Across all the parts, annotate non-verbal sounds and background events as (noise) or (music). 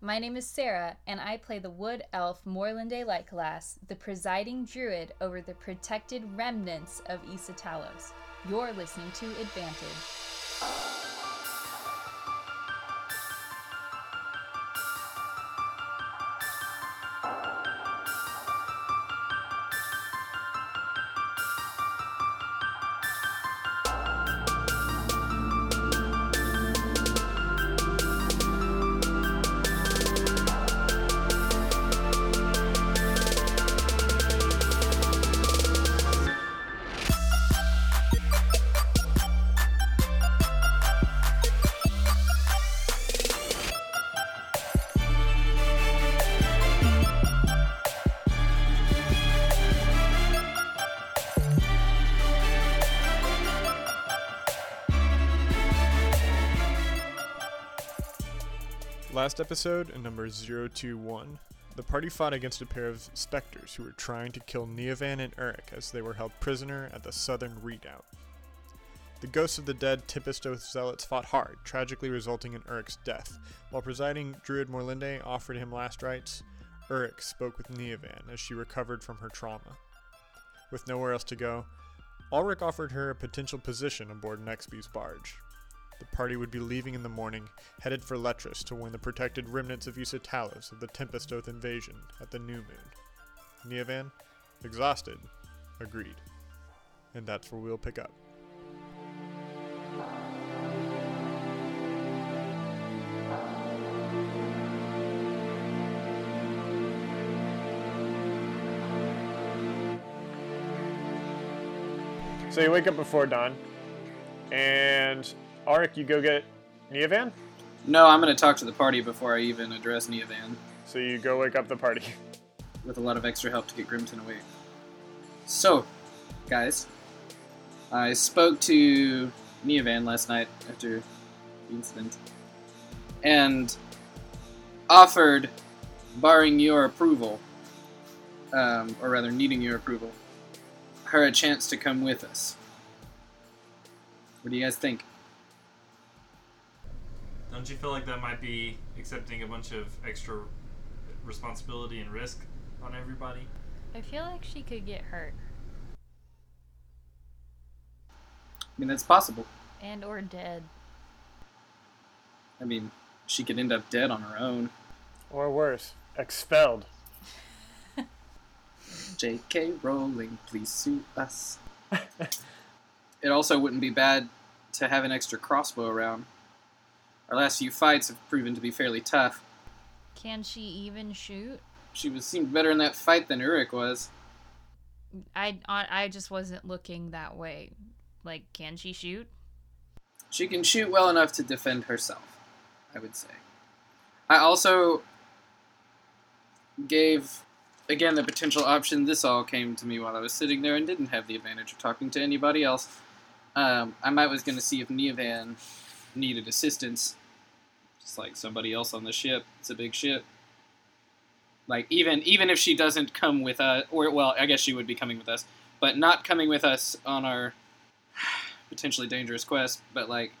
My name is Sarah, and I play the Wood Elf Morlinde Lightclass, the presiding druid over the protected remnants of Issa Talos. You're listening to Advantage. Last episode, in number 021, the party fought against a pair of specters who were trying to kill Neovan and Uric as they were held prisoner at the southern redoubt. The ghosts of the dead Tempestoth zealots fought hard, tragically resulting in Uric's death. While presiding Druid Morlinde offered him last rites, Uric spoke with Neovan as she recovered from her trauma. With nowhere else to go, Ulrich offered her a potential position aboard Nextby's barge. The party would be leaving in the morning, headed for Letrus to win the protected remnants of Talos of the Tempest Oath invasion at the new moon. Neovan, exhausted, agreed. And that's where we'll pick up. So you wake up before dawn, and Arik, you go get Neovan? No, I'm going to talk to the party before I even address Neovan. So you go wake up the party. (laughs) With a lot of extra help to get Grimton away. So, guys, I spoke to Neovan last night after the incident and offered, barring your approval, um, or rather needing your approval, her a chance to come with us. What do you guys think? Don't you feel like that might be accepting a bunch of extra responsibility and risk on everybody? I feel like she could get hurt. I mean, that's possible. And or dead. I mean, she could end up dead on her own. Or worse, expelled. (laughs) J.K. Rowling, please sue us. (laughs) it also wouldn't be bad to have an extra crossbow around. Our last few fights have proven to be fairly tough. Can she even shoot? She was seemed better in that fight than Uric was. I I just wasn't looking that way. Like, can she shoot? She can shoot well enough to defend herself, I would say. I also gave again the potential option. This all came to me while I was sitting there and didn't have the advantage of talking to anybody else. Um, I might was going to see if Neovan needed assistance, just like somebody else on the ship. It's a big ship. Like even even if she doesn't come with us, or well, I guess she would be coming with us, but not coming with us on our (sighs) potentially dangerous quest, but like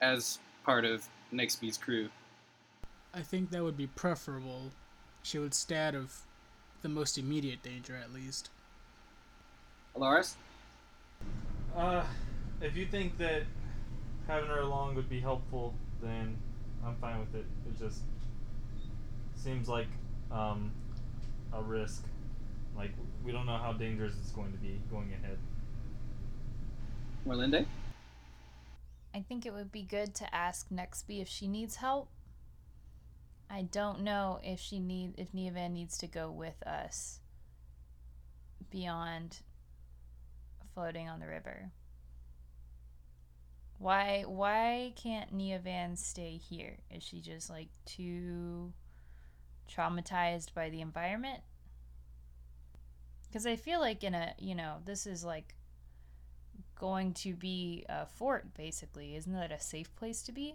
as part of Nextby's crew. I think that would be preferable. She would stay out of the most immediate danger, at least. Alaris? Uh, if you think that having her along would be helpful, then I'm fine with it. It just seems like um, a risk. Like we don't know how dangerous it's going to be going ahead. Morlinde? I think it would be good to ask Nextby if she needs help. I don't know if she need if Neovan needs to go with us beyond floating on the river. Why why can't Neovan stay here? Is she just like too traumatized by the environment? Cuz I feel like in a, you know, this is like going to be a fort basically. Isn't that a safe place to be?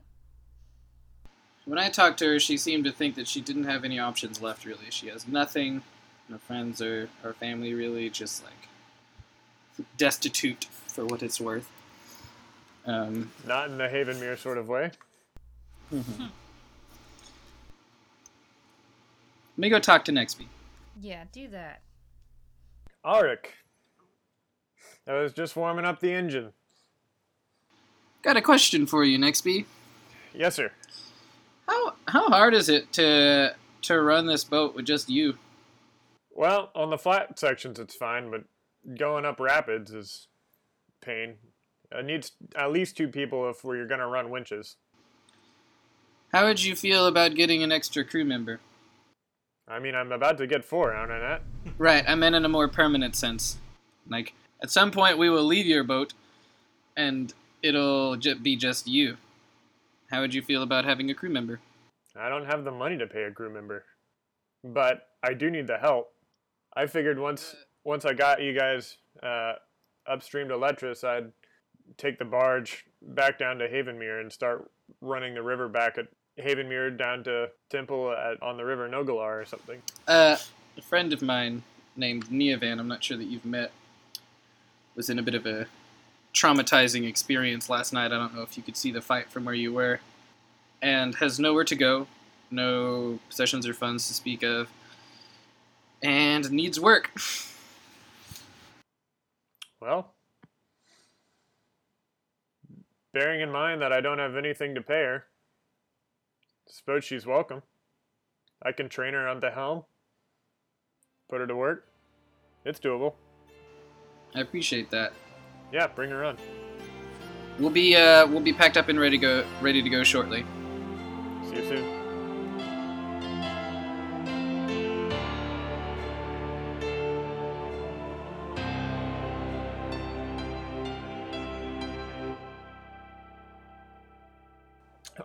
When I talked to her, she seemed to think that she didn't have any options left really. She has nothing, no friends or, or family really, just like destitute for what it's worth. Um, Not in the Havenmere sort of way. Mm-hmm. me go talk to Nextby. Yeah, do that. Auric. I was just warming up the engine. Got a question for you, Nextby. Yes, sir. How how hard is it to to run this boat with just you? Well, on the flat sections it's fine, but going up rapids is pain. It needs at least two people if we're gonna run winches. How would you feel about getting an extra crew member? I mean, I'm about to get four, aren't I, Nat? Right, I meant in a more permanent sense. Like, at some point we will leave your boat, and it'll ju- be just you. How would you feel about having a crew member? I don't have the money to pay a crew member, but I do need the help. I figured once once I got you guys uh, upstream to Letras, I'd take the barge back down to Havenmere and start running the river back at Havenmere down to Temple at, on the river Nogalar or something. Uh, a friend of mine named Neovan, I'm not sure that you've met, was in a bit of a traumatizing experience last night. I don't know if you could see the fight from where you were. And has nowhere to go, no possessions or funds to speak of, and needs work. Well, bearing in mind that I don't have anything to pay her, suppose she's welcome. I can train her on the helm, put her to work. It's doable. I appreciate that. Yeah, bring her on. We'll be uh, we'll be packed up and ready to go ready to go shortly. See you soon.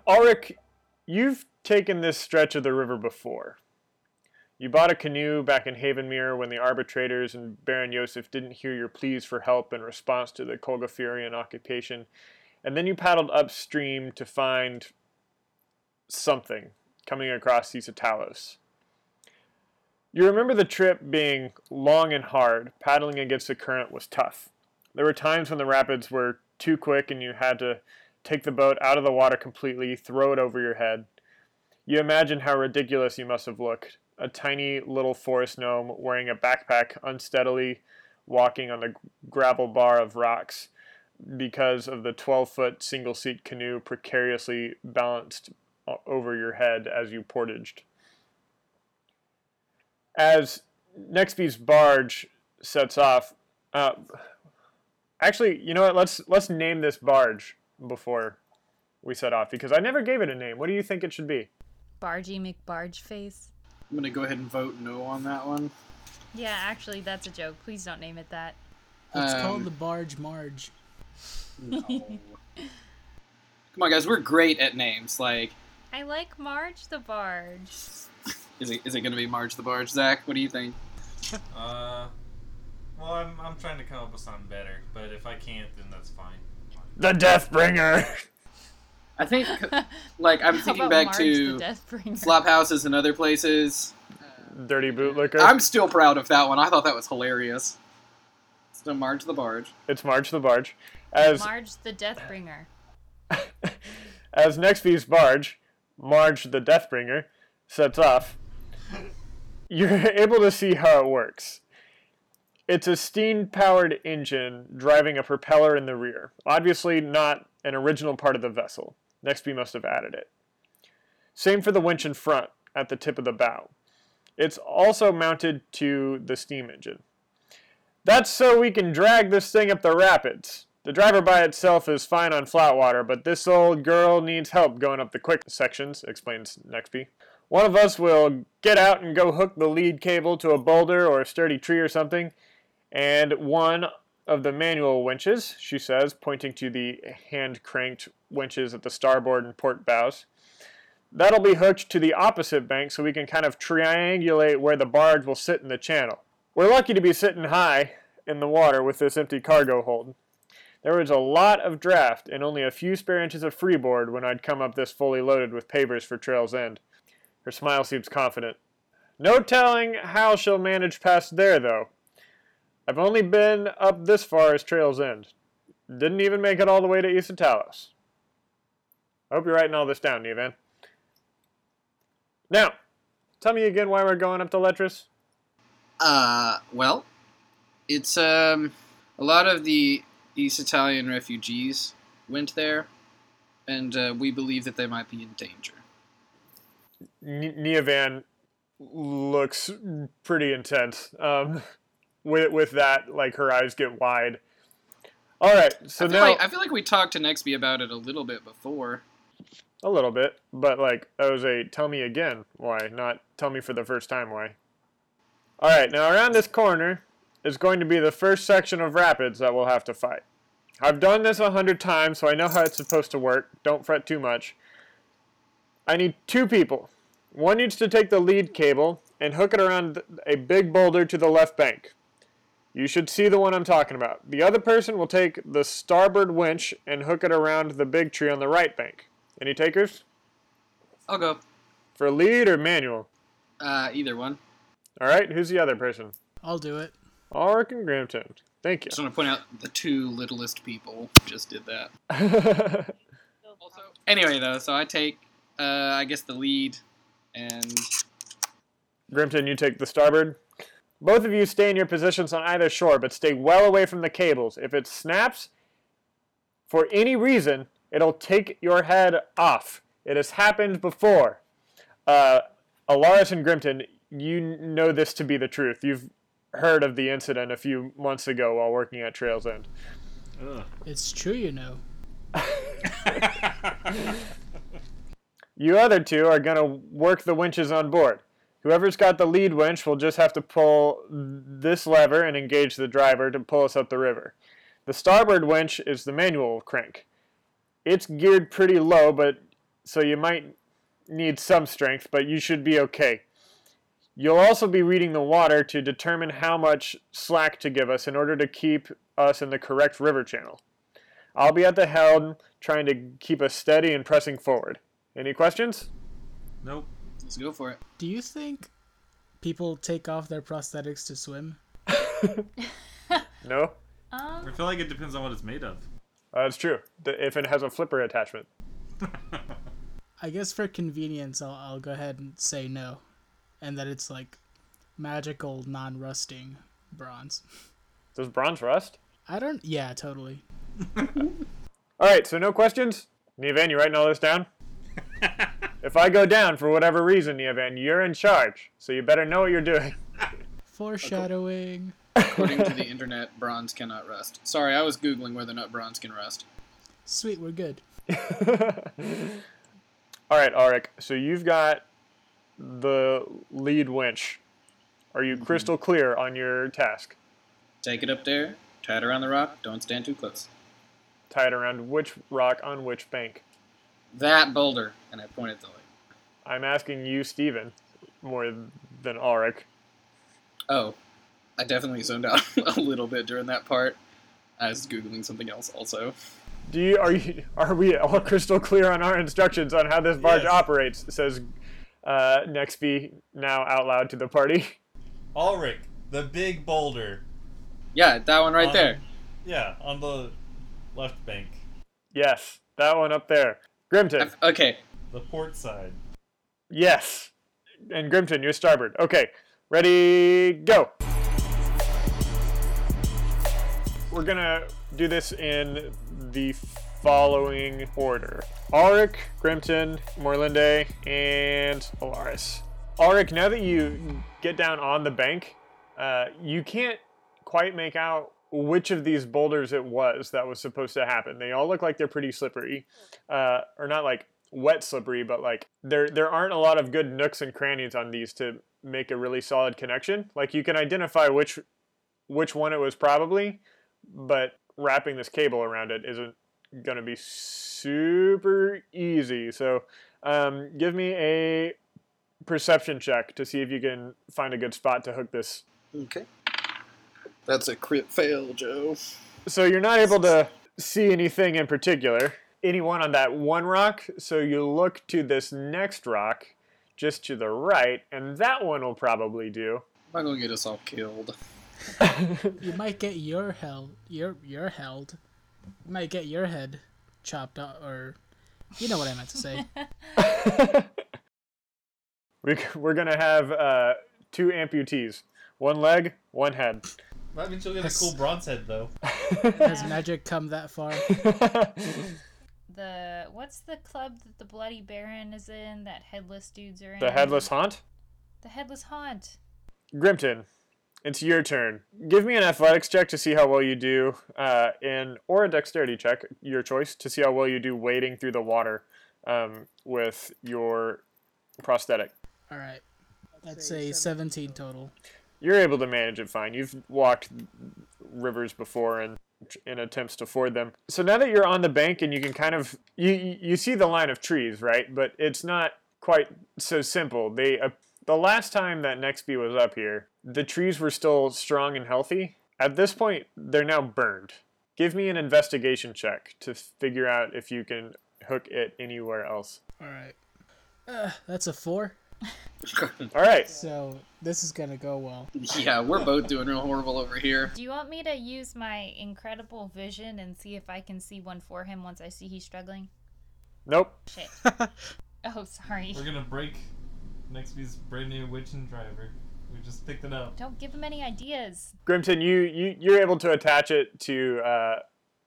Ulrich, you've taken this stretch of the river before. You bought a canoe back in Havenmere when the arbitrators and Baron Yosef didn't hear your pleas for help in response to the Kolgafurian occupation, and then you paddled upstream to find something coming across these Talos. You remember the trip being long and hard. Paddling against the current was tough. There were times when the rapids were too quick and you had to take the boat out of the water completely, throw it over your head. You imagine how ridiculous you must have looked. A tiny little forest gnome wearing a backpack, unsteadily walking on the gravel bar of rocks because of the 12 foot single seat canoe precariously balanced over your head as you portaged. As Nextby's barge sets off, uh, actually, you know what? Let's let's name this barge before we set off because I never gave it a name. What do you think it should be? Bargy McBargeface. I'm gonna go ahead and vote no on that one. Yeah, actually, that's a joke. Please don't name it that. It's Um, called the Barge Marge. No. (laughs) Come on, guys, we're great at names. Like, I like Marge the Barge. is it is it gonna be Marge the Barge? Zach, what do you think? Uh, well, I'm, I'm trying to come up with something better, but if I can't, then that's fine. The Deathbringer. (laughs) I think, (laughs) like, I'm thinking back Marge to the Deathbringer? flop houses and other places. Dirty bootlicker. I'm still proud of that one. I thought that was hilarious. Still Marge the Barge. It's Marge the Barge. As Marge the Deathbringer. (laughs) as next Nextby's barge, Marge the Deathbringer, sets off, you're able to see how it works. It's a steam powered engine driving a propeller in the rear. Obviously, not an original part of the vessel. Nextby must have added it. Same for the winch in front, at the tip of the bow. It's also mounted to the steam engine. That's so we can drag this thing up the rapids. The driver by itself is fine on flat water, but this old girl needs help going up the quick sections, explains Nextby. One of us will get out and go hook the lead cable to a boulder or a sturdy tree or something, and one of the manual winches, she says, pointing to the hand cranked winches at the starboard and port bows. That'll be hooked to the opposite bank so we can kind of triangulate where the barge will sit in the channel. We're lucky to be sitting high in the water with this empty cargo hold. There was a lot of draft and only a few spare inches of freeboard when I'd come up this fully loaded with papers for Trail's End. Her smile seems confident. No telling how she'll manage past there, though. I've only been up this far as Trail's End. Didn't even make it all the way to East of Talos. I hope you're writing all this down, Neovan. Now, tell me again why we're going up to Letras. Uh, well, it's um a lot of the East Italian refugees went there, and uh, we believe that they might be in danger. N- Neovan looks pretty intense. Um, with with that, like her eyes get wide. All right, so I now like I feel like we talked to Nextby about it a little bit before. a little bit, but like that was a tell me again why, not tell me for the first time why. All right, now around this corner is going to be the first section of rapids that we'll have to fight. I've done this a hundred times, so I know how it's supposed to work. Don't fret too much. I need two people. One needs to take the lead cable and hook it around a big boulder to the left bank. You should see the one I'm talking about. The other person will take the starboard winch and hook it around the big tree on the right bank. Any takers? I'll go. For lead or manual? Uh, either one. All right, who's the other person? I'll do it. Ulrich and Grimton. Thank you. Just want to point out the two littlest people just did that. (laughs) Also, anyway though, so I take uh, I guess the lead, and Grimton, you take the starboard. Both of you stay in your positions on either shore, but stay well away from the cables. If it snaps, for any reason, it'll take your head off. It has happened before. Uh, Alaris and Grimton, you know this to be the truth. You've heard of the incident a few months ago while working at Trails End. Ugh. It's true, you know. (laughs) You other two are going to work the winches on board. Whoever's got the lead winch will just have to pull this lever and engage the driver to pull us up the river. The starboard winch is the manual crank. It's geared pretty low, but so you might need some strength, but you should be okay. You'll also be reading the water to determine how much slack to give us in order to keep us in the correct river channel. I'll be at the helm trying to keep us steady and pressing forward. Any questions? Nope. Let's go for it. Do you think people take off their prosthetics to swim? (laughs) No? Um, I feel like it depends on what it's made of. Uh, That's true. Th- If it has a flipper attachment. (laughs) I guess for convenience, I'll, I'll go ahead and say no. And that it's like magical, non rusting bronze. Does bronze rust? I don't. Yeah, totally. (laughs) All right, so no questions? Neovan, you writing all this down? If I go down for whatever reason, Neovan, you're in charge, so you better know what you're doing. Foreshadowing. According to the internet, bronze cannot rust. Sorry, I was googling whether or not bronze can rust. Sweet, we're good. (laughs) all right, Arik, so you've got the lead winch. Are you mm-hmm. crystal clear on your task? Take it up there, tie it around the rock. Don't stand too close. Tie it around which rock on which bank? That boulder, and I pointed the way. I'm asking you, Steven, more than Arik. Oh, I definitely zoned out (laughs) a little bit during that part. I was googling something else also. Do you are you are we all (laughs) crystal clear on our instructions on how this barge Yes. operates? Says uh, Nextby now out loud to the party. (laughs) Ulrich, the big boulder. Yeah, that one right on- there. Yeah, on the left bank. yes, that one up there. Grimton, I've- okay, The port side. Yes, and Grimton, you're starboard. Okay, ready, go. We're gonna do this in the following order: Auric, Grimton, Morlinde, and Alaris. Auric, now that you get down on the bank, uh, you can't quite make out which of these boulders it was that was supposed to happen. They all look like they're pretty slippery, uh, or not like wet slippery, but like there there aren't a lot of good nooks and crannies on these to make a really solid connection. Like you can identify which which one it was probably, but wrapping this cable around it isn't going to be super easy. So um, give me a perception check to see if you can find a good spot to hook this Okay. That's a crit fail, Joe. So you're not able to see anything in particular. Anyone on that one rock. So you look to this next rock just to the right, and that one will probably do. I'm not gonna get us all killed. You might get your held. Your your held. You might get your head chopped off, or you know what I meant to say. (laughs) We, we're gonna have uh, two amputees, one leg, one head. That means you'll get Yes. a cool bronze head though. Has (laughs) magic come that far? (laughs) The what's the club that the Bloody Baron is in? That headless dudes are in. the headless haunt. The headless haunt. Grimton, it's your turn. Give me an athletics check to see how well you do, uh, in or a dexterity check, your choice, to see how well you do wading through the water um, with your prosthetic. All right. That's a 17 total. You're able to manage it fine. You've walked rivers before and in attempts to ford them. So now that you're on the bank and you can kind of you you see the line of trees, right? But it's not quite so simple. They uh, the last time that Nextby was up here, the trees were still strong and healthy. At this point, they're now burned. Give me an investigation check to figure out if you can hook it anywhere else. All right. Uh, that's a four. All right. So this is gonna go well. yeah, we're both doing real horrible over here. Do you want me to use my incredible vision and see if I can see one for him once I see he's struggling? Nope. Shit. (laughs) oh, sorry. We're gonna break Nextby's brand new witch and driver. We just picked it up. Don't give him any ideas. Grimton, you, you you're able to attach it to uh,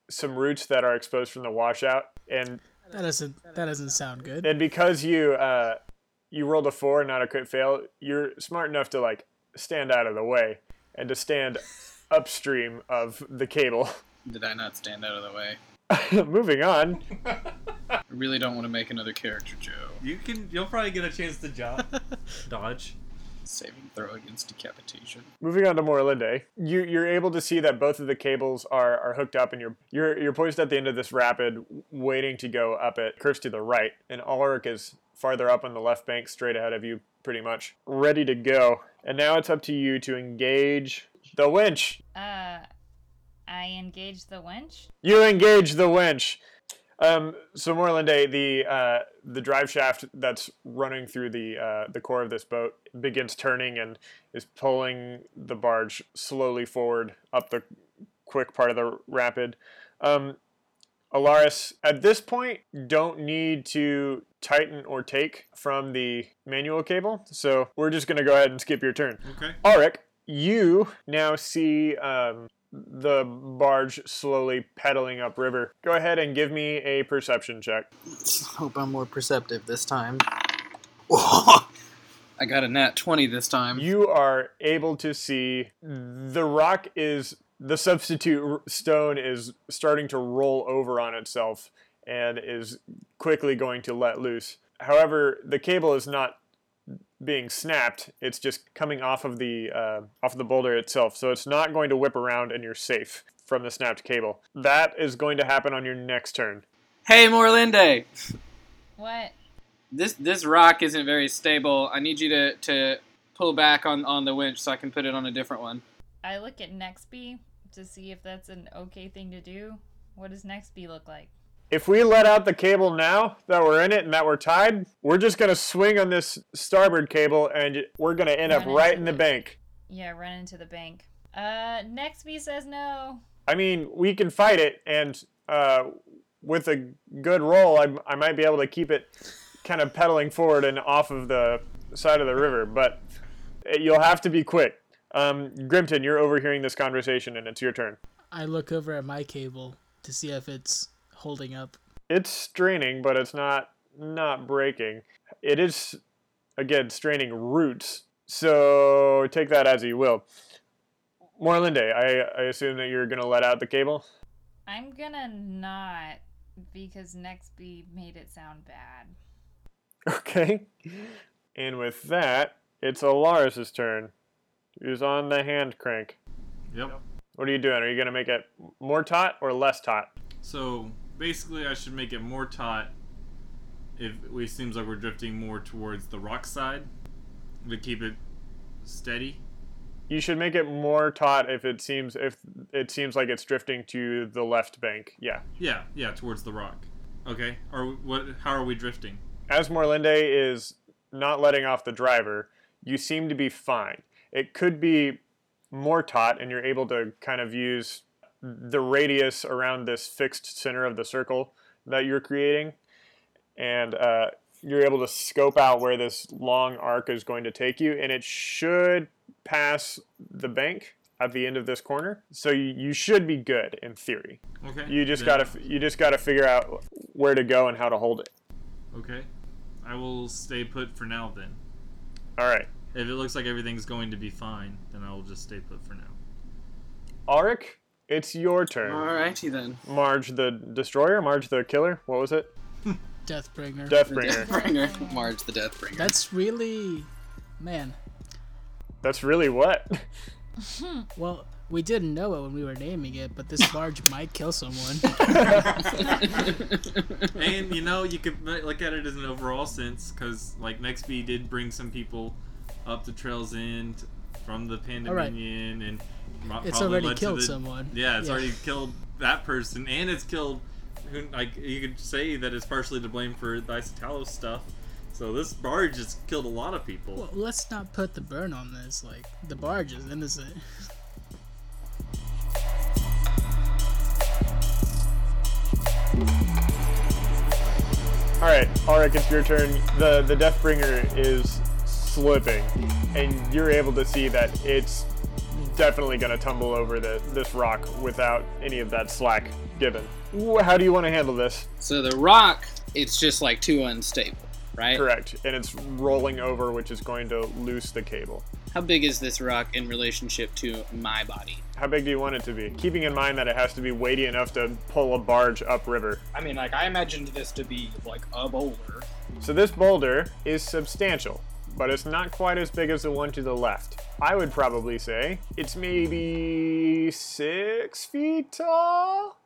some roots that are exposed from the washout, and That doesn't that doesn't sound good. and because you uh, you rolled a four, not a crit fail, you're smart enough to like stand out of the way and to stand (laughs) upstream of the cable. Did I not stand out of the way? (laughs) Moving on, I really don't want to make another character, Joe. You can. You'll probably get a chance to jo- (laughs) dodge. Saving throw against decapitation. moving on to Morlinde, you you're able to see that both of the cables are, are hooked up, and you're you're you're poised at the end of this rapid, waiting to go up it. Curves to the right, and Ulrich is farther up on the left bank, straight ahead of you, pretty much ready to go. And now it's up to you to engage the winch. Uh, I engage the winch. You engage the winch. Um, so Morlinde, the uh, the drive shaft that's running through the uh, the core of this boat begins turning and is pulling the barge slowly forward up the quick part of the rapid. Um, Alaris, at this point, don't need to tighten or take from the manual cable, so we're just going to go ahead and skip your turn. Okay. Ulrich, you now see um, the barge slowly pedaling upriver. Go ahead and give me a perception check. Let's (laughs) hope I'm more perceptive this time. (laughs) I got a nat 20 this time. You are able to see the rock is the substitute stone is starting to roll over on itself and is quickly going to let loose. However, the cable is not being snapped; it's just coming off of the uh, off of the boulder itself. So it's not going to whip around, and you're safe from the snapped cable. That is going to happen on your next turn. Hey, Morlinde! What? This this rock isn't very stable. I need you to, to pull back on, on the winch so I can put it on a different one. I look at Nextby to see if that's an okay thing to do. What does Nextby look like? If we let out the cable now that we're in it and that we're tied, we're just going to swing on this starboard cable and we're going to end up right in the it. bank. Yeah, run into the bank. Uh, Nextby says no. I mean, we can fight it, and uh, with a good roll, I, I might be able to keep it kind of pedaling forward and off of the side of the river, but you'll have to be quick. Um, Grimton, you're overhearing this conversation, and it's your turn. I look over at my cable to see if it's holding up. It's straining, but it's not not breaking. It is again straining roots. So take that as you will. Morlinde, I, I assume that you're gonna let out the cable. I'm gonna not because Nextby made it sound bad. Okay. And with that, it's Alaris's turn. Who's on the hand crank? Yep. What are you doing? Are you gonna make it more taut or less taut? So basically, I should make it more taut. If it seems like we're drifting more towards the rock side, to keep it steady. You should make it more taut if it seems if it seems like it's drifting to the left bank. Yeah. Yeah, yeah, towards the rock. Okay. Are we, what? How are we drifting? As Morlinde is not letting off the driver, you seem to be fine. It could be more taut, and you're able to kind of use the radius around this fixed center of the circle that you're creating, and uh, you're able to scope out where this long arc is going to take you, and it should pass the bank at the end of this corner. So you, you should be good in theory. Okay. You just then- gotta you just gotta figure out where to go and how to hold it. Okay. I will stay put for now then. All right, If it looks like everything's going to be fine, then I will just stay put for now. Auric, it's your turn. Alrighty then. Marge the destroyer, Marge the killer. What was it? (laughs) Deathbringer. The Deathbringer. Deathbringer. (laughs) Marge the Deathbringer. That's really, man. That's really what. (laughs) Well, we didn't know it when we were naming it, but this Marge might kill someone. and you know, you could look at it as an overall sense, because like Nextby did bring some people up the Trails End from the Panda Alright. Minion, and It's already killed the- someone. Yeah, it's Yeah. already killed that person, and it's killed. Who, like you could say that it's partially to blame for the Isotalo stuff. So this barge has killed a lot of people. well, let's not put the burn on this. Like, the barge is innocent. All right, Auric, it's your turn. The the Deathbringer is slipping, and you're able to see that it's definitely going to tumble over the, this rock without any of that slack given. How do you want to handle this? so the rock, it's just like too unstable, right? Correct, and it's rolling over, which is going to loose the cable. How big is this rock in relationship to my body? How big do you want it to be? Keeping in mind that it has to be weighty enough to pull a barge upriver. I mean, like, I imagined this to be like a boulder. So this boulder is substantial, but it's not quite as big as the one to the left. I would probably say it's maybe six feet tall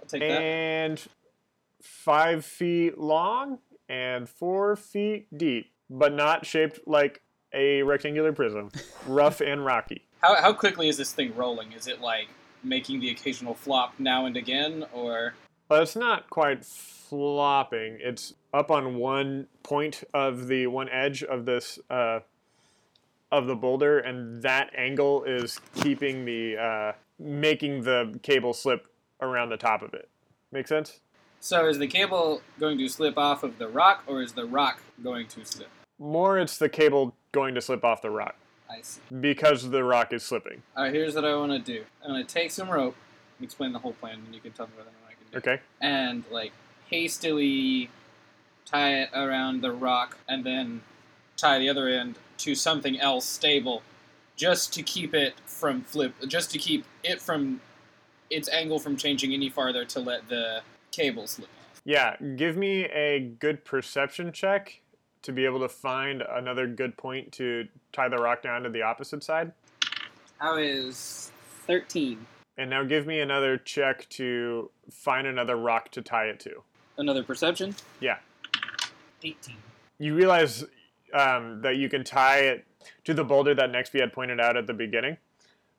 I'll take that. and five feet long and four feet deep, but not shaped like a rectangular prism. (laughs) Rough and rocky. How, how quickly is this thing rolling? Is it like making the occasional flop now and again, or But it's not quite flopping. It's up on one point of the one edge of this uh, of the boulder, and that angle is keeping the uh, making the cable slip around the top of it. Make sense? so? Is the cable going to slip off of the rock, or is the rock going to slip? More, it's the cable going to slip off the rock I see. because the rock is slipping. All right, here's what I want to do. I'm going to take some rope, and explain the whole plan, and you can tell me whether or not I can do it. Okay. And like hastily tie it around the rock, and then tie the other end to something else stable, just to keep it from flip, just to keep it from its angle from changing any farther to let the cable slip off. Yeah. Give me a good perception check to be able to find another good point to tie the rock down to the opposite side. How is 13? And now give me another check to find another rock to tie it to. Another perception. Yeah. 18. You realize um, that you can tie it to the boulder that Nextby had pointed out at the beginning.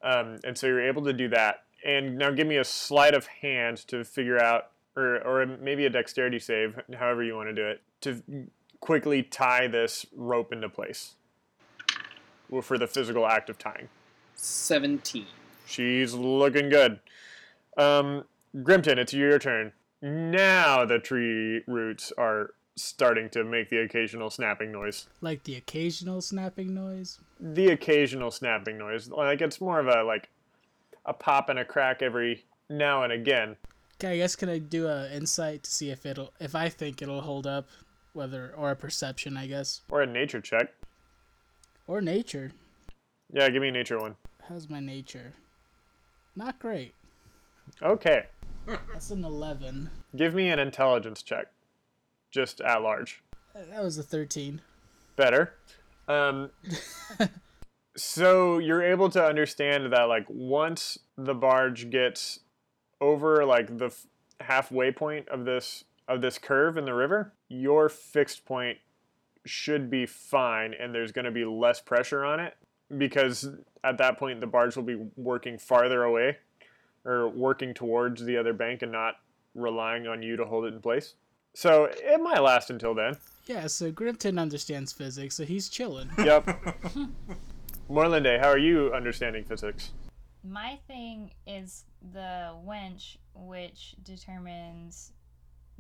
Um, and so you're able to do that. And now give me a sleight of hand to figure out, or, or maybe a dexterity save, however you want to do it, to quickly tie this rope into place Well, for the physical act of tying. 17. She's looking good. Um, Grimton, it's your turn. Now the tree roots are starting to make the occasional snapping noise. Like the occasional snapping noise. The occasional snapping noise. Like it's more of a like a pop and a crack every now and again. Okay, I guess can I do a insight to see if it'll, if I think it'll hold up, whether or a perception, I guess, Or a nature check. or nature. Yeah, give me a nature one. How's my nature? Not great. Okay. That's an eleven. Give me an intelligence check. Just at large. That was a thirteen. better. Um, (laughs) so you're able to understand that like once the barge gets over like the f- halfway point of this of this curve in the river, your fixed point should be fine, and there's going to be less pressure on it because at that point the barge will be working farther away or working towards the other bank and not relying on you to hold it in place. So it might last until then. Yeah, so Grimton understands physics, so he's chilling. (laughs) Yep. (laughs) Morlinde, how are you understanding physics? My thing is the winch, which determines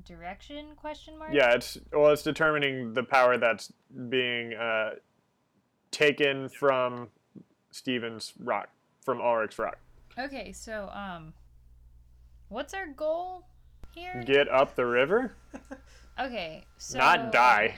direction? Question mark. Yeah, it's well, it's determining the power that's being uh, taken from Steven's rock, from Ulrich's rock. Okay, so um, what's our goal here? Get up the river, (laughs) okay, so not die.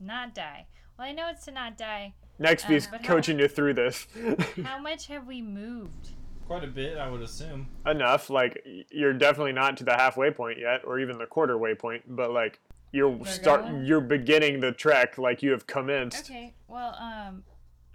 Not die. Well, I know it's to not die. Nextby's but how- coaching you through this. (laughs) How much have we moved? Quite a bit, I would assume. Enough, like you're definitely not to the halfway point yet, or even the quarter way point, but like you're We're start, going? you're beginning the trek, like you have commenced. Okay, well, um,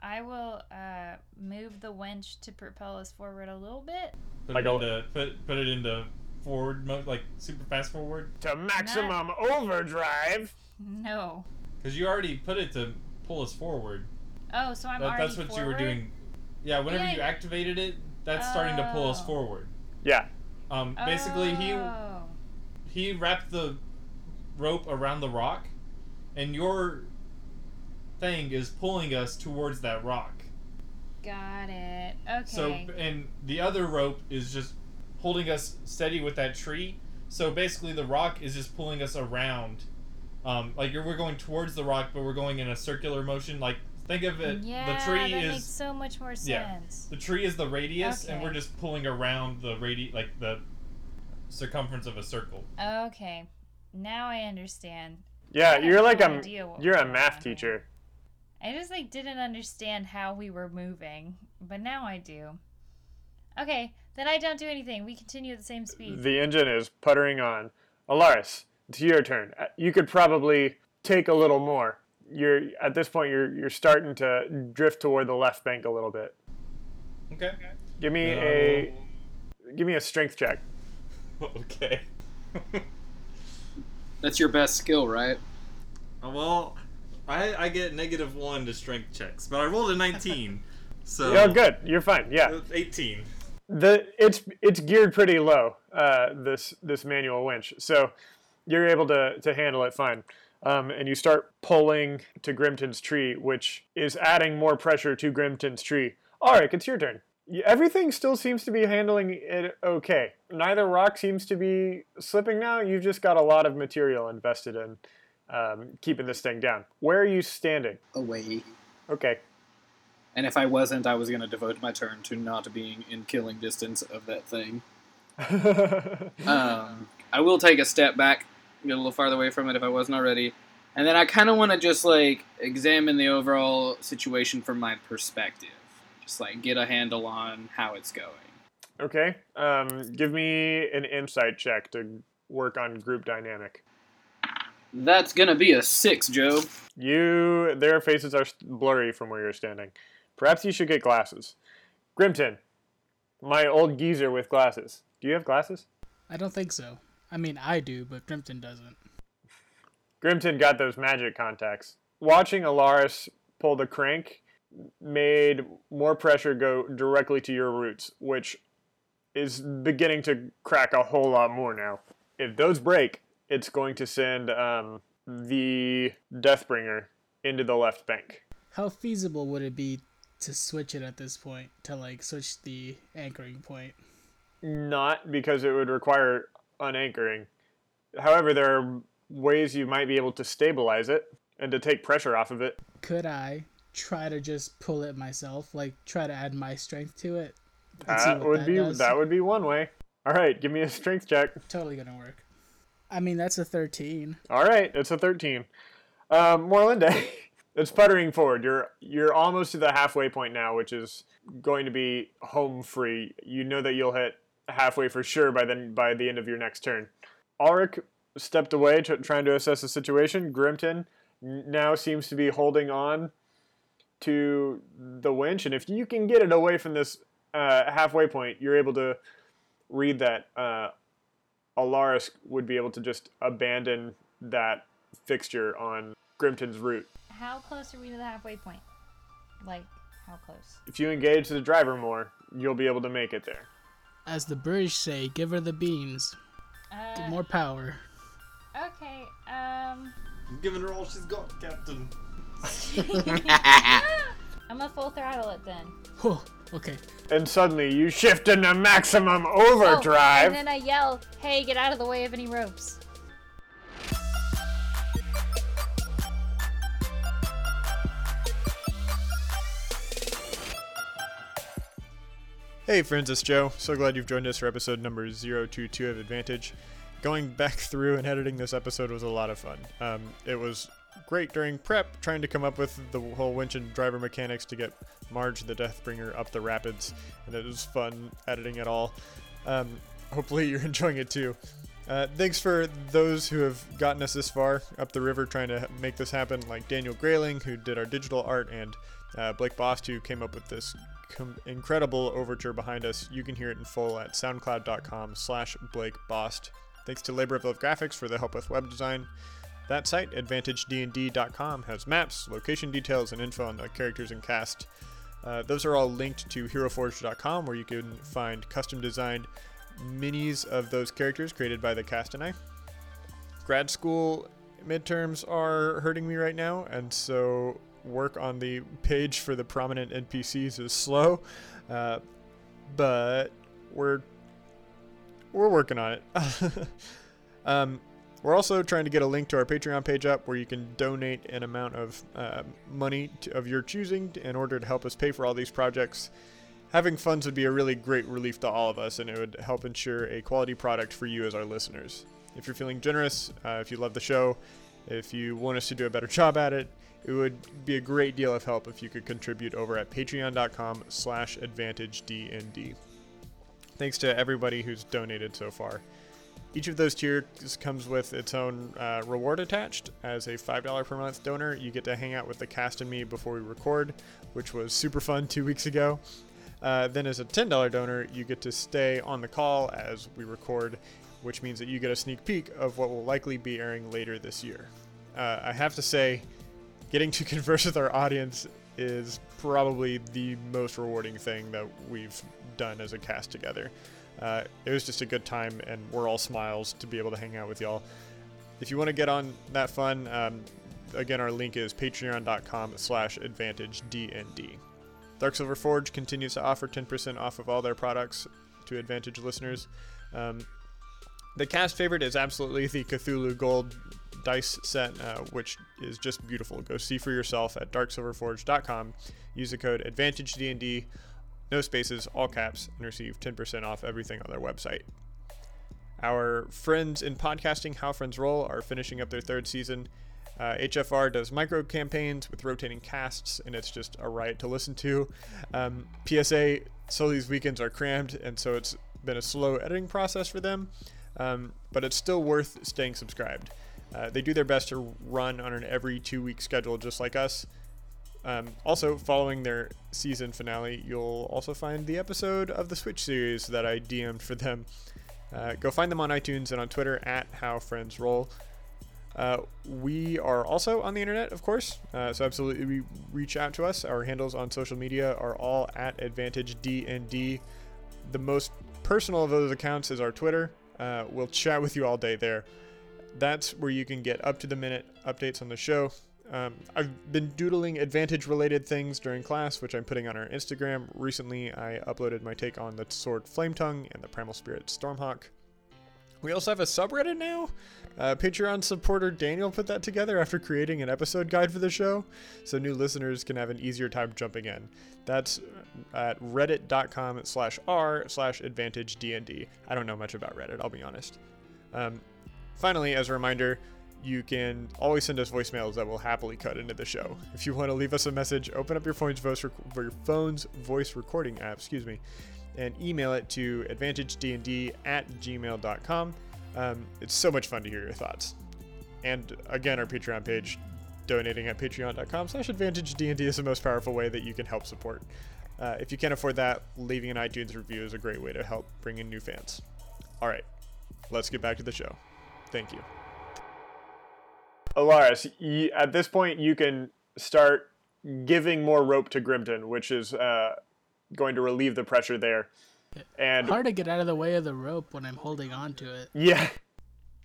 I will uh move the winch to propel us forward a little bit. Put Like it into put put it into forward mode, like super fast forward. To maximum overdrive. (laughs) No. Because you already put it to pull us forward. Oh, so I'm That, already that's what you were doing. Yeah, whenever Yeah. you activated it, that's starting to pull us Oh. forward. Yeah. Um, basically, he Oh. he wrapped the rope around the rock, and your thing is pulling us towards that rock. Got it. Okay. So, and the other rope is just holding us steady with that tree. So basically, the rock is just pulling us around. Um, like you're, we're going towards the rock, but we're going in a circular motion. Like think of it, yeah, the tree that is makes so much more sense. yeah. the tree is the radius, and we're just pulling around the radi like the circumference of a circle. Okay, now I understand. Yeah, I you're like no a you're a math on here. teacher. I just like didn't understand how we were moving, but now I do. Okay, then I don't do anything. We continue at the same speed. The engine is puttering on. Alaris, it's your turn. Uh, You could probably take a little more. You're at this point. You're you're starting to drift toward the left bank a little bit. Okay. Give me a give me a strength check. (laughs) okay. (laughs) That's your best skill, right? well, I I get negative one to strength checks, but I rolled a 19, (laughs) so Oh, good. You're fine. Yeah. 18. the it's it's geared pretty low uh, this this manual winch so you're able to to handle it fine um, and you start pulling to Grimton's tree which is adding more pressure to Grimton's tree Alric it's your turn Y- everything still seems to be handling it okay neither rock seems to be slipping now you've just got a lot of material invested in um, keeping this thing down where are you standing Away. okay And if I wasn't, I was going to devote my turn to not being in killing distance of that thing. (laughs) Um, I will take a step back, get a little farther away from it if I wasn't already. And then I kind of want to just like examine the overall situation from my perspective. Just like get a handle on how it's going. Okay. Um, give me an insight check to work on group dynamic. That's going to be a six, Joe. You, their faces are blurry from where you're standing. Perhaps you should get glasses. Grimton, my old geezer with glasses. Do you have glasses? I don't think so. I mean, I do, but Grimton doesn't. Grimton got those magic contacts. Watching Alaris pull the crank made more pressure go directly to your roots, which is beginning to crack a whole lot more now. If those break, it's going to send um, the Deathbringer into the left bank. How feasible would it be to switch it at this point? To like switch the anchoring point? Not because it would require unanchoring. However, there are ways you might be able to stabilize it and to take pressure off of it. Could I try to just pull it myself? Like try to add my strength to it? That would that be does? that would be one way. All right, give me a strength check. totally gonna work. I mean, that's a thirteen. All right, it's a 13. Um, Morlinde, (laughs) it's puttering forward. You're you're almost to the halfway point now, which is going to be home free. You know that you'll hit halfway for sure by then by the end of your next turn. Ulrich stepped away, tr- trying to assess the situation. Grimton now seems to be holding on to the winch, and if you can get it away from this uh, halfway point, you're able to read that uh, Alaris would be able to just abandon that fixture on Grimton's roots. How close are we to the halfway point? Like, how close? If you engage the driver more, you'll be able to make it there. As the British say, give her the beans. Uh, More power. Okay. Um. I'm giving her all she's got, Captain. (laughs) I'm gonna full throttle it then. Oh, okay. And suddenly you shift into maximum overdrive. Oh, and then I yell, hey, get out of the way of any ropes. Hey friends, it's Joe. So glad you've joined us for episode number 022 of Advantage. Going back through and editing this episode was a lot of fun. Um, it was great during prep, trying to come up with the whole winch and driver mechanics to get Marge the Deathbringer up the rapids, and it was fun editing it all. Um, hopefully (laughs) you're enjoying it too. Uh, thanks for those who have gotten us this far up the river trying to make this happen, like Daniel Grayling, who did our digital art, and uh, Blake Bost, who came up with this incredible overture behind us. You can hear it in full at soundcloud.com slash Blake Bost. Thanks to Labor of Love Graphics for the help with web design. That site, advantagednd.com, has maps, location details, and info on the characters and cast. Uh, those are all linked to heroforge.com, where you can find custom designed minis of those characters created by the cast and I. Grad school midterms are hurting me right now, and so work on the page for the prominent NPCs is slow, uh, but we're we're working on it. (laughs) um, we're also trying to get a link to our Patreon page up where you can donate an amount of uh, money to, of your choosing in order to help us pay for all these projects. Having funds would be a really great relief to all of us, and it would help ensure a quality product for you as our listeners. If you're feeling generous, uh, if you love the show, if you want us to do a better (laughs) job at it, it would be a great deal of help if you could contribute over at patreon.com slash advantagednd. Thanks to everybody who's donated so far. Each of those tiers comes with its own uh, reward attached. As a $5 per month donor, you get to hang out with the cast and me before we record, which was super fun two weeks ago. Uh, then, as a $10 donor, you get to stay on the call as we record, which means that you get a sneak peek of what will likely be airing later this year. Uh, I have to say, getting to (laughs) converse with our audience is probably the most rewarding thing that we've done as a cast together. Uh, it was just a good time, and we're all smiles to be able to hang out with y'all. If you want to get on that fun, um, again, our link is patreon.com slash advantagednd. Dark Silver Forge continues to offer 10% off of all their products to Advantage listeners. Um, the cast favorite is absolutely the Cthulhu Gold dice set, uh, which is just beautiful. Go see for yourself at darksilverforge.com. Use the code AdvantageDND, no spaces, all caps, and receive 10% off everything on their website. Our friends in podcasting, How Friends Roll, are finishing up their third season. Uh, HFR does micro campaigns with rotating casts, and it's just a riot to listen to. Um, PSA, so these weekends are crammed, and so it's been a slow editing process for them, um, but it's still worth staying subscribed. Uh, they do their best to run on an every two week schedule, just like us. Um, also, following their season finale, you'll also find the episode of the Switch series that I DM'd for them. Uh, go find them on iTunes and on Twitter at How Friends Roll. Uh, we are also on the internet, of course, uh, so absolutely reach out to us. Our handles on social media are all at AdvantageDND. The most personal of those accounts is our Twitter. Uh, we'll chat with you all day there that's where you can get up to the minute updates on the show. Um, I've been doodling advantage related things during class, which I'm putting on our Instagram. Recently, I uploaded my take on the sword Flame Tongue and the Primal Spirit Stormhawk. We also have a subreddit now. Uh, Patreon supporter Daniel put that together after creating an episode guide for the show, so new listeners can have an easier time jumping in. That's at reddit.com slash r slash advantage dnd. I don't know much about Reddit, I'll be honest. Um, Finally, as a reminder, you can always send us voicemails that will happily cut into the show. If you want to leave us a message, open up your phone's voice, rec- your phone's voice recording app, excuse me, and email it to advantagednd at gmail.com. Um, it's so much fun to hear your thoughts. And again, our Patreon page, donating at patreon.com slash advantagednd is the most powerful way that you can help support. Uh, if you can't afford that, leaving an iTunes review is a great way to help bring in new fans. All right, let's get back to the show. Thank you. Alaris, y- at this point, you can start giving more rope to Grimton, which is uh, going to relieve the pressure there. And Hard to get out of the way of the rope when I'm holding on to it. yeah,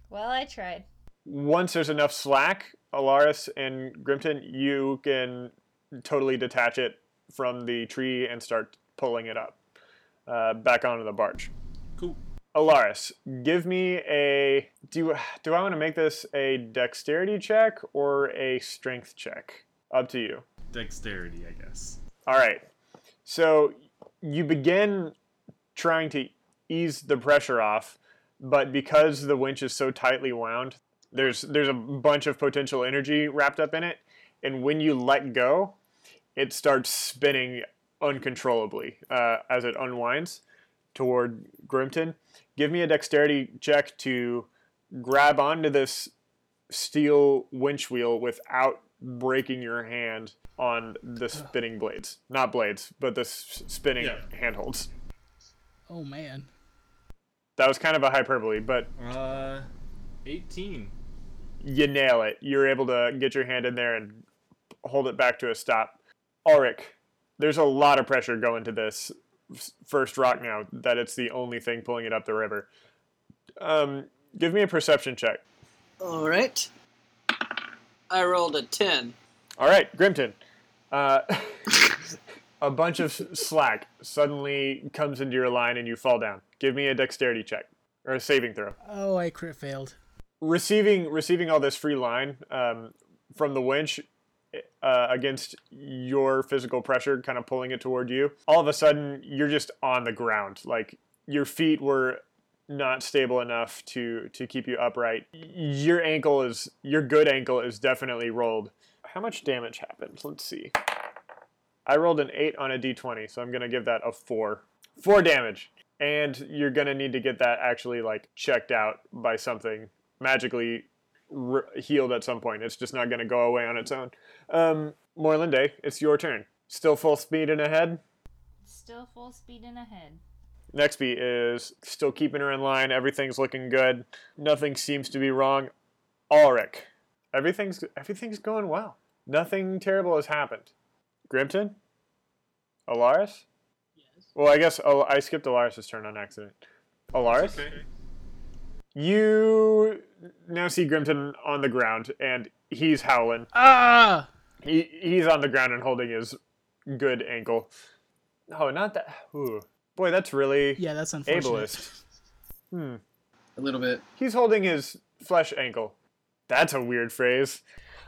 Well, I tried. once there's enough slack, Alaris and Grimton, you can totally detach it from the tree and start pulling it up uh, back onto the barge. Alaris, give me a do. Do I want to make this a dexterity check or a strength check? Up to you. Dexterity, I guess. All right. So you begin trying to ease the pressure off, but because the winch is so tightly wound, there's there's a bunch of potential energy wrapped up in it, and when you let go, it starts spinning uncontrollably uh, as it unwinds toward Grimton. Give me a dexterity check to grab onto this steel winch wheel without breaking your hand on the spinning blades. Not blades, but the s- spinning Yeah. handholds. Oh man. That was kind of a hyperbole, but Uh, 18. you nail it. You're able to get your hand in there and hold it back to a stop. Ulrich, there's a lot of pressure going to this s- first rock now that it's the only thing pulling it up the river. Um, give me a perception check. All right. I rolled a 10. All right, Grimton. Uh, (laughs) a bunch of slack suddenly comes into your line and you fall down. Give me a dexterity check or a saving throw. Oh, I crit failed. receiving receiving all this free line um, from the winch uh, against your physical pressure, kind of pulling it toward you. All of a sudden, you're just on the ground. Like your feet were not stable enough to to keep you upright. Your ankle is your good ankle is definitely rolled. How much damage happened? Let's see. I rolled an eight on a d20, so I'm gonna give that a four. Four damage, and you're gonna need to get that actually like checked out by something magically re- healed at some point. It's just not going to go away on its own. Um, Morlinde, it's your turn. Still full speed and ahead. Still full speed and ahead. Nextby is still keeping her in line. Everything's looking good. Nothing seems to be wrong. Ulrich, everything's everything's going well. Nothing terrible has happened. Grimton, Alaris. Yes. Well, I guess oh, I skipped Alaris's turn on accident. Alaris. Okay. You now see Grimton on the ground, and he's howling. Ah! He he's on the ground and holding his good ankle. Oh, not that. Ooh. Boy, that's really Yeah, that's unfortunate. ableist. Hmm. A little bit. He's holding his flesh ankle. That's a weird phrase.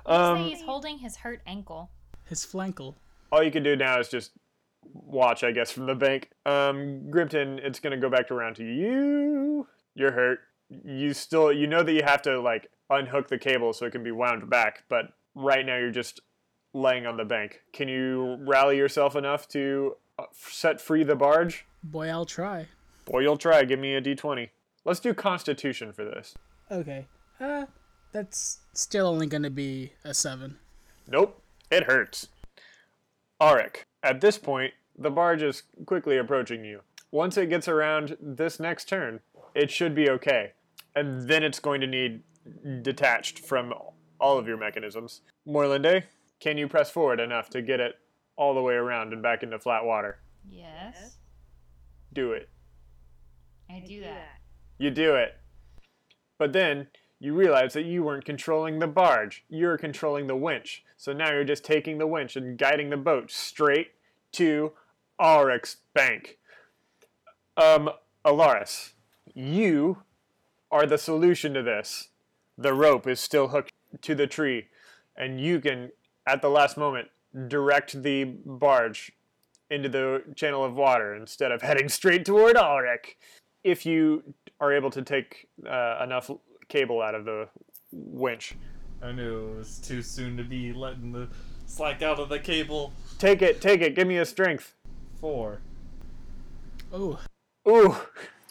Let's Um, he's holding his hurt ankle. His flankle. all you can do now is just watch, I guess, from the bank. Um, Grimton, it's gonna go back around to you. You're hurt. You still, you know that you have to like unhook the cable so it can be wound back, but right now you're just laying on the bank. Can you rally yourself enough to uh, set free the barge? Boy, I'll try. Boy, you'll try. Give me a d20. Let's do Constitution for this. Okay. Uh, that's still only gonna be a seven. Nope, it hurts. Auric, at this point, the barge is quickly approaching you. Once it gets around this next turn, it should be okay. And then it's going to need detached from all of your mechanisms. Morlinde, can you press forward enough to get it all the way around and back into flat water? Yes. Do it. I do that. You do it. But then you realize that you weren't controlling the barge. You were controlling the winch. So now you're just taking the winch and guiding the boat straight to Auric's bank. Um, Alaris, you are the solution to this. The rope is still hooked to the tree, and you can, at the last moment, direct the barge into the channel of water instead of heading straight toward Ulrich if you are able to take uh, enough cable out of the winch. I knew it was too soon to be letting the slack out of the cable. Take it, take it. Give me a strength. Four. Oh, Ooh,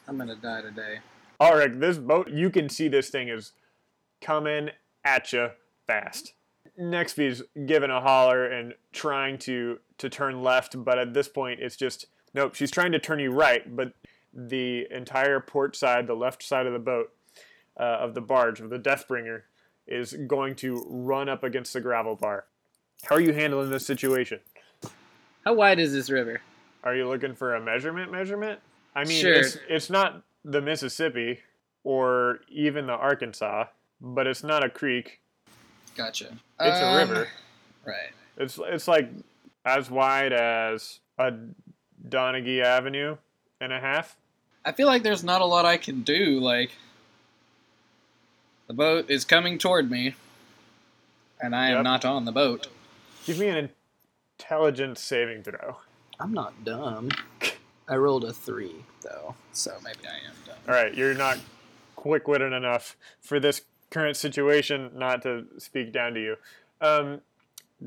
I'm gonna die today. Ulrich, this boat, you can see this thing is coming at you fast. Nextby's giving a holler and trying to to turn left, but at this point it's just nope. She's trying to turn you right, but the entire port side, the left side of the boat, uh, of the barge of the Deathbringer, is going to run up against the gravel bar. How are you handling this situation? How wide is this river? Are you looking for a measurement? Measurement? I mean, Sure. it's it's not the Mississippi or even the Arkansas, but it's not a creek. Gotcha. It's a Um, river. Right. It's it's like as wide as a Donaghy Avenue and a half. I feel like there's not a lot I can do. Like, the boat is coming toward me, and I am not on the boat. Give me an intelligence saving throw. I'm not dumb. (laughs) I rolled a three though, so maybe I am done. All right, you're not quick-witted enough for this current situation not to speak down to you. Um,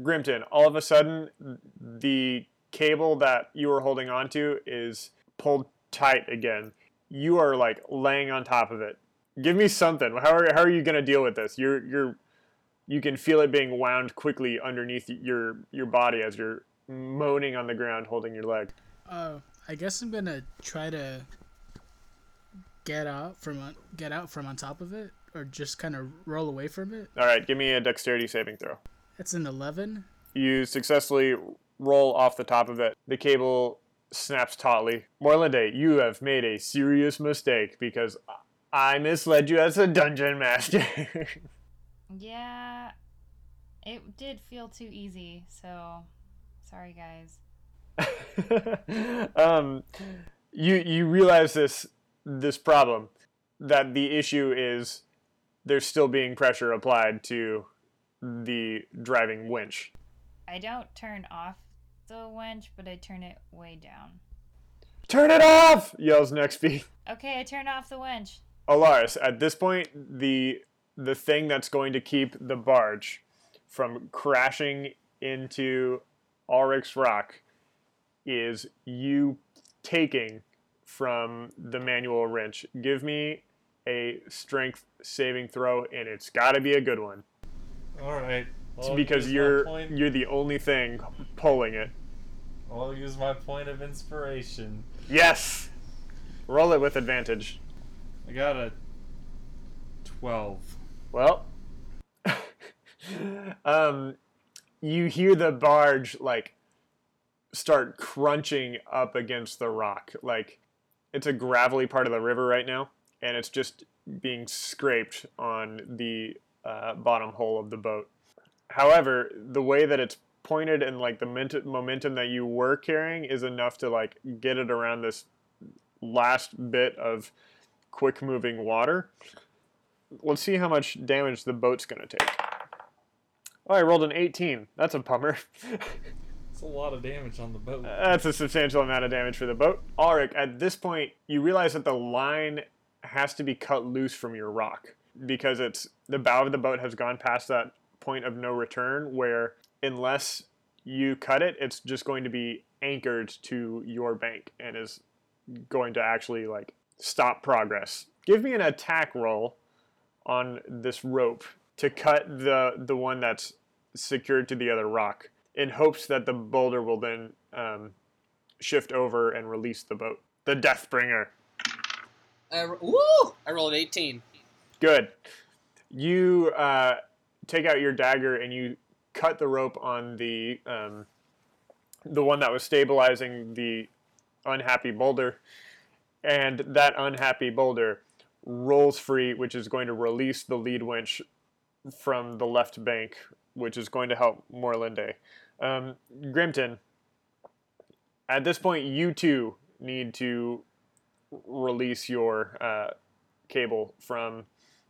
Grimton, all of a sudden, the cable that you were holding onto is pulled tight again. You are like laying on top of it. Give me something. How are, how are you going to deal with this? You're you're you can feel it being wound quickly underneath your your body as you're moaning on the ground holding your leg. Uh, I guess I'm gonna try to get out from on, get out from on top of it, or just kind of roll away from it. All right, give me a dexterity saving throw. It's an eleven. You successfully roll off the top of it. The cable snaps tautly. Morlinde, you have made a serious mistake because I misled you as a dungeon master. (laughs) Yeah, it did feel too easy, so sorry, guys. (laughs) um, you you realize this this problem that the issue is there's still being pressure applied to the driving winch. I don't turn off the winch, but I turn it way down. Turn it off! yells next Nextby. Okay, I turn off the winch. Alaris, at this point, the the thing that's going to keep the barge from crashing into Ulrich's Rock is you taking from the manual wrench. Give me a strength saving throw, and it's got to be a good one. All right. Because you're you're the only thing pulling it. I'll use my point of inspiration. Yes. Roll it with advantage. I got a twelve. Well, (laughs) um, you hear the barge like start crunching up against the rock. Like it's a gravelly part of the river right now, and it's just being scraped on the uh, bottom hole of the boat. However, the way that it's pointed and like the ment- momentum that you were carrying is enough to like get it around this last bit of quick moving water let's see how much damage the boat's going to take. Oh, I rolled an 18. That's a bummer. (laughs) It's a lot of damage on the boat. That's a substantial amount of damage for the boat. Ulrich, at this point, you realize that the line has to be cut loose from your rock because it's the bow of the boat has gone past that point of no return where unless you cut it, it's just going to be anchored to your bank and is going to actually like stop progress. Give me an attack roll on this rope to cut the the one that's secured to the other rock in hopes that the boulder will then um, shift over and release the boat. The Deathbringer. I ro- woo! I rolled 18. Good. You uh, take out your dagger and you cut the rope on the um, the one that was stabilizing the unhappy boulder, and that unhappy boulder rolls free, which is going to release the lead winch from the left bank, which is going to help Morlinde. Um, Grimton, at this point, you too need to release your uh, cable from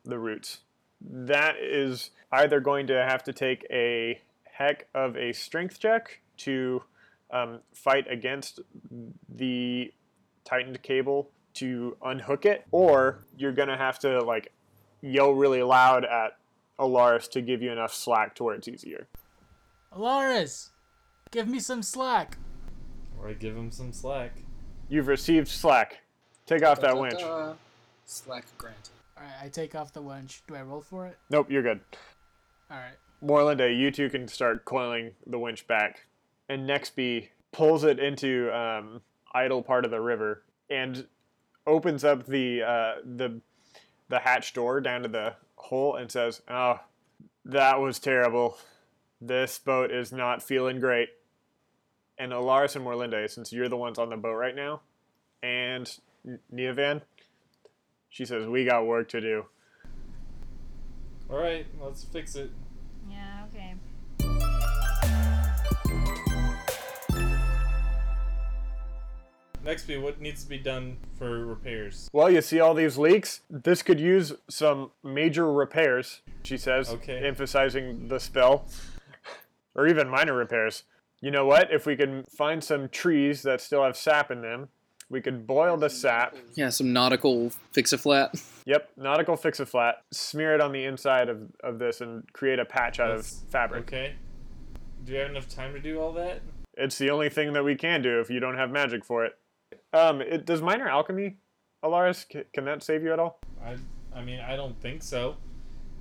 the roots. That is either going to have to take a heck of a strength check to um, fight against the tightened cable to unhook it, or you're gonna have to like yell really loud at Alaris to give you enough slack to where it's easier. Alaris, give me some slack. Or I give him some slack. You've received slack. Take off that winch. Da-da-da. (laughs) Slack granted. All right, I take off the winch. Do I roll for it? Nope, you're good. All right. Morlinde, you two can start coiling the winch back. And Nextby pulls it into um, idle part of the river and opens up the uh, the the hatch door down to the hole and says, "Oh, that was terrible. This boat is not feeling great." And Alaris and Morlinde, since you're the ones on the boat right now, and N- Neovan, she says, "We got work to do." All right, let's fix it. Yeah, okay. Nextby what needs to be done for repairs. Well, you see all these leaks? This could use some major repairs, she says, Okay. emphasizing the spell. Or even minor repairs. You know what? If we can find some trees that still have sap in them, We could boil the sap. Yeah, some nautical fix a flat. Yep, nautical fix a flat. Smear it on the inside of, of this and create a patch out That's- of fabric. Okay. Do you have enough time to do all that? It's the only thing that we can do if you don't have magic for it. Um, it, does minor alchemy, Alaris, c- can that save you at all? I I mean I don't think so.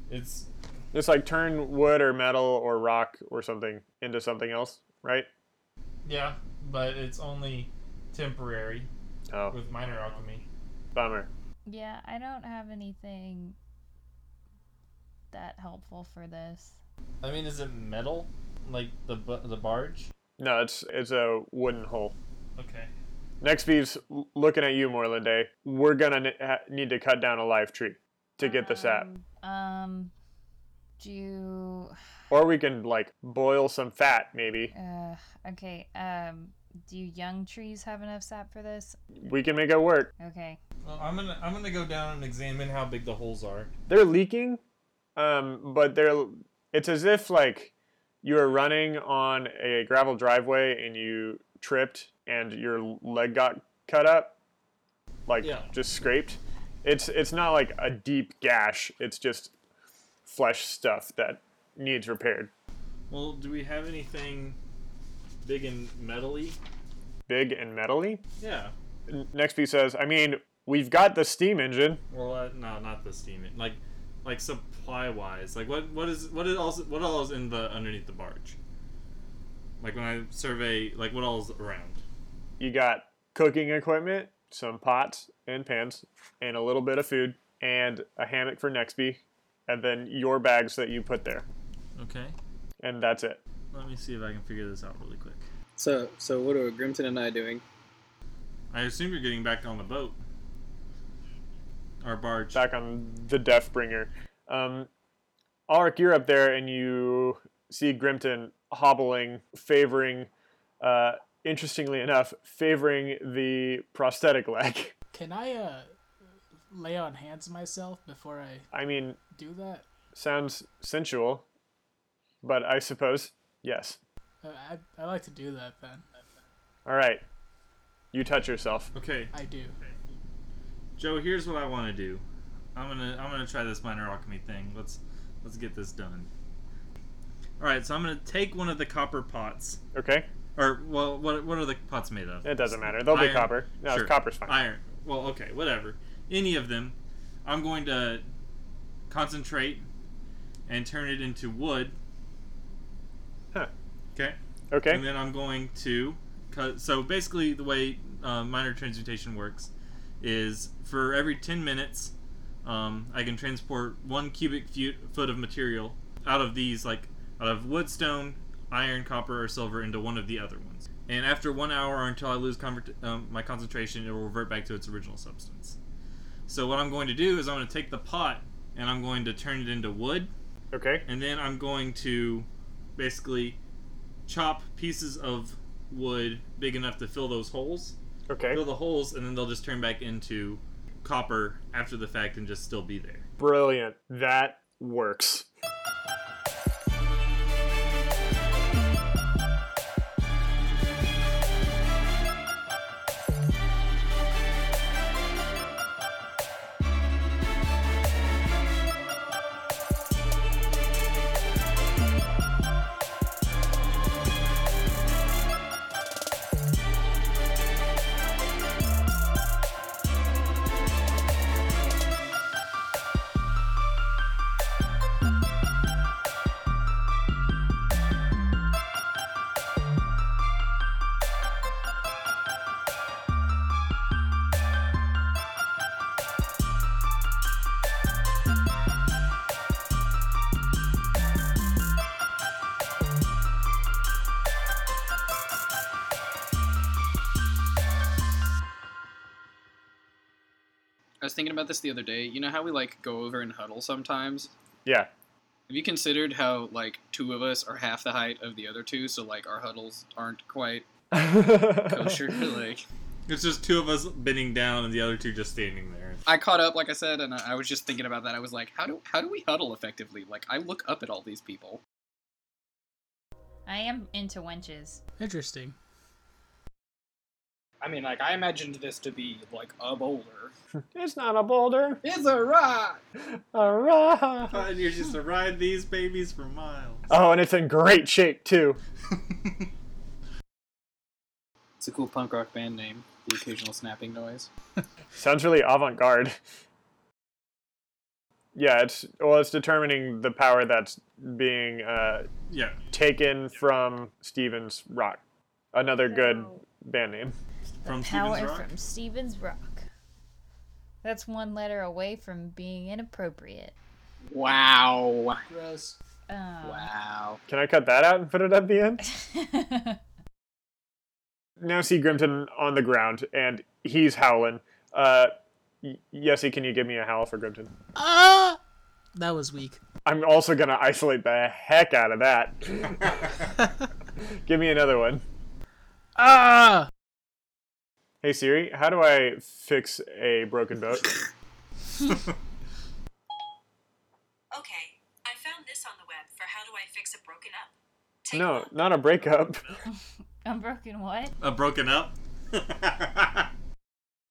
It's Just like turn wood or metal or rock or something into something else, right? yeah, but it's only temporary Oh, with minor alchemy. bummer. Yeah, I don't have anything that helpful for this. I mean, is it metal? Like the the barge? No, it's it's a wooden hull. Okay. Nextby's l- looking at you, Morlinde. We're gonna ne- ha- need to cut down a live tree to get the sap, Um, um, do you, (sighs) or we can like boil some fat, maybe. uh, okay, um, do young trees have enough sap for this? We can make it work. Okay. Well, I'm gonna I'm gonna go down and examine how big the holes are. They're leaking, um, but they're. It's as if like you were running on a gravel driveway and you tripped and your leg got cut up, like Yeah. just scraped. It's it's not like a deep gash. It's just flesh stuff that needs repaired. Well, do we have anything big and metally? Big and metally. Yeah. Next piece says, I mean, we've got the steam engine. Well, uh, no, not the steam. Like, like supply wise, like what what is what is also what all is in the underneath the barge? Like when I survey, like what all is around? You got cooking equipment, some pots and pans, and a little bit of food, and a hammock for Nextby, and then your bags that you put there, Okay. and that's it. Let me see if I can figure this out really quick. So, so what are Grimton and I doing? I assume you're getting back on the boat. Our barge. Back on the Deathbringer. Um, Ulrich, you're up there, and you see Grimton hobbling, favoring, uh, interestingly enough, favoring the prosthetic leg. Can I uh lay on hands myself before I I mean, do that? sounds sensual, but I suppose yes. Uh, I I like to do that then. All right, you touch yourself. Okay, I do. Joe. Here's what I want to do. I'm gonna I'm gonna try this minor alchemy thing. Let's let's get this done. All right, so I'm gonna take one of the copper pots, Okay, or well, what what are the pots made of? it doesn't matter. They'll be copper. No, Sure. copper's fine. Iron. Well, okay, whatever. Any of them, I'm going to concentrate and turn it into wood. Huh. Okay. Okay. And then I'm going to cut. So basically, the way uh, minor transmutation works is for every 10 minutes, um, I can transport one cubic foot of material out of these, like out of wood, stone, iron, copper, or silver, into one of the other ones. And after one hour or until I lose convert- um, my concentration, it will revert back to its original substance. So what I'm going to do is I'm going to take the pot and I'm going to turn it into wood Okay. and then I'm going to basically chop pieces of wood big enough to fill those holes. Okay. Fill the holes, and then they'll just turn back into copper after the fact and just still be there. Brilliant. That works. Thinking about this the other day. You know how we like go over and huddle sometimes? Yeah. Have you considered how like two of us are half the height of the other two, so like our huddles aren't quite (laughs) kosher? (laughs) like It's just two of us bending down and the other two just standing there. I caught up, like I said, and I I was just thinking about that. I was like, how do how do we huddle effectively? Like I look up at all these people. I am into wenches. Interesting. I mean, like I imagined this to be like a boulder. (laughs) It's not a boulder. It's a rock. A rock. and you're just to ride these babies for miles. Oh, and it's in great shape too. (laughs) It's a cool punk rock band name. The occasional snapping noise. (laughs) Sounds really avant-garde. Yeah, it's well, it's determining the power that's being uh, Yeah. taken from Steven's Rock. Another good band name. From power Stevens Rock. from Stevens Rock. That's one letter away from being inappropriate. Wow. Gross. Um, Wow. Can I cut that out and put it at the end? (laughs) Now see Grimton on the ground, and he's howling. Uh, Yessie, can you give me a howl for Grimton? Ah! That was weak. I'm also gonna isolate the heck out of that. (laughs) give me another one. Ah! Hey Siri, how do I fix a broken boat? (laughs) Okay, I found this on the web for how do I fix a broken up. Take a No, not a breakup. (laughs) Unbroken what? Uh, broken up. (laughs)